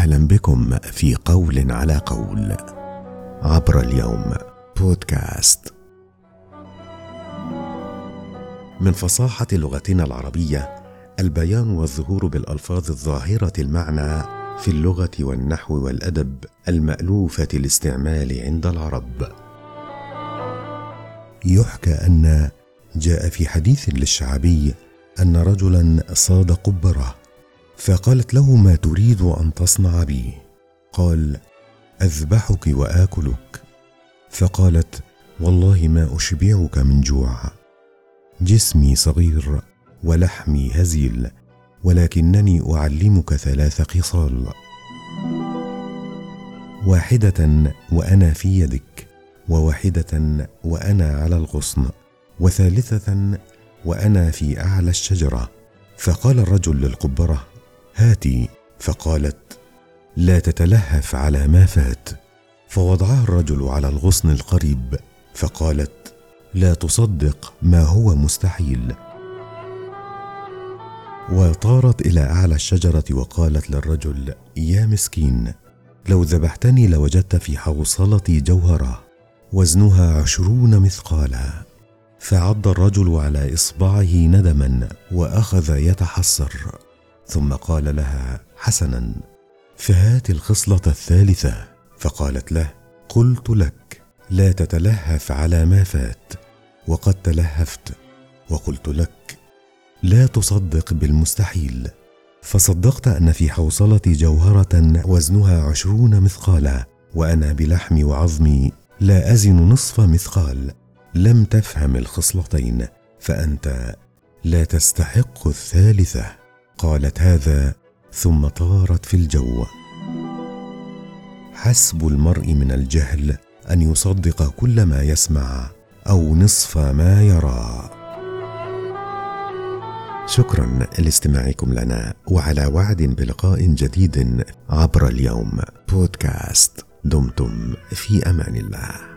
أهلا بكم في قول على قول عبر اليوم بودكاست. من فصاحة لغتنا العربية البيان والظهور بالألفاظ الظاهرة المعنى في اللغة والنحو والأدب المألوفة الاستعمال عند العرب. يحكى أن جاء في حديث للشعبي أن رجلا صاد قبرة فقالت له ما تريد أن تصنع بي. قال أذبحك وآكلك. فقالت والله ما أشبعك من جوع. جسمي صغير ولحمي هزيل ولكنني أعلمك ثلاث خصال. واحدة وأنا في يدك وواحدة وأنا على الغصن وثالثة وأنا في أعلى الشجرة. فقال الرجل للقبرة هاتي فقالت لا تتلهف على ما فات. فوضعها الرجل على الغصن القريب فقالت لا تصدق ما هو مستحيل. وطارت إلى أعلى الشجرة وقالت للرجل يا مسكين لو ذبحتني لوجدت في حوصلتي جوهرة وزنها عشرون مثقالا. فعض الرجل على إصبعه ندما وأخذ يتحسر. ثم قال لها حسنا فهات الخصلة الثالثة. فقالت له قلت لك لا تتلهف على ما فات وقد تلهفت وقلت لك لا تصدق بالمستحيل فصدقت أن في حوصلتي جوهرة وزنها عشرون مثقالا وأنا بلحمي وعظمي لا أزن نصف مثقال لم تفهم الخصلتين فأنت لا تستحق الثالثة. قالت هذا ثم طارت في الجو. حسب المرء من الجهل أن يصدق كل ما يسمع أو نصف ما يرى. شكرا لاستماعكم لنا وعلى وعد بلقاء جديد عبر اليوم. بودكاست دمتم في أمان الله.